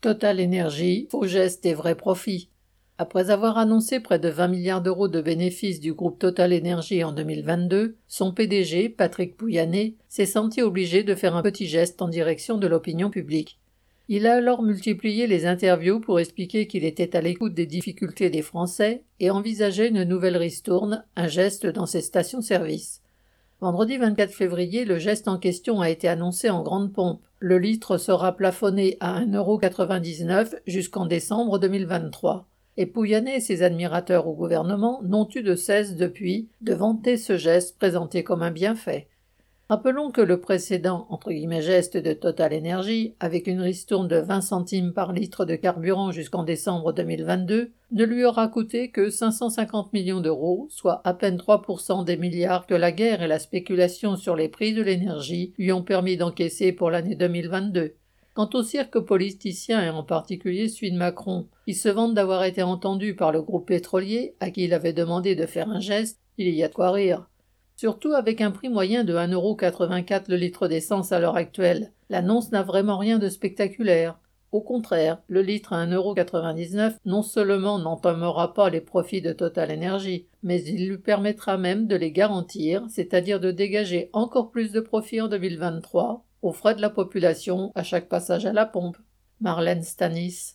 Total Energy, faux gestes et vrais profits. Après avoir annoncé près de 20 milliards d'euros de bénéfices du groupe Total Energy en 2022, son PDG, Patrick Pouyanné, s'est senti obligé de faire un petit geste en direction de l'opinion publique. Il a alors multiplié les interviews pour expliquer qu'il était à l'écoute des difficultés des Français et envisageait une nouvelle ristourne, un geste dans ses stations-service. Vendredi 24 février, le geste en question a été annoncé en grande pompe. Le litre sera plafonné à 1,99€ jusqu'en décembre 2023. Et Pouyanné et ses admirateurs au gouvernement n'ont eu de cesse depuis de vanter ce geste présenté comme un bienfait. Rappelons que le précédent entre guillemets geste de Total Energy, avec une ristourne de 20 centimes par litre de carburant jusqu'en décembre 2022, ne lui aura coûté que 550 millions d'euros, soit à peine 3% des milliards que la guerre et la spéculation sur les prix de l'énergie lui ont permis d'encaisser pour l'année 2022. Quant au cirque politicien et en particulier celui de Macron, qui se vante d'avoir été entendu par le groupe pétrolier à qui il avait demandé de faire un geste, il y a de quoi rire. Surtout avec un prix moyen de 1,84€ le litre d'essence à l'heure actuelle. L'annonce n'a vraiment rien de spectaculaire. Au contraire, le litre à 1,99€ non seulement n'entamera pas les profits de Total Energy, mais il lui permettra même de les garantir, c'est-à-dire de dégager encore plus de profits en 2023, aux frais de la population à chaque passage à la pompe. Marlène Stanis.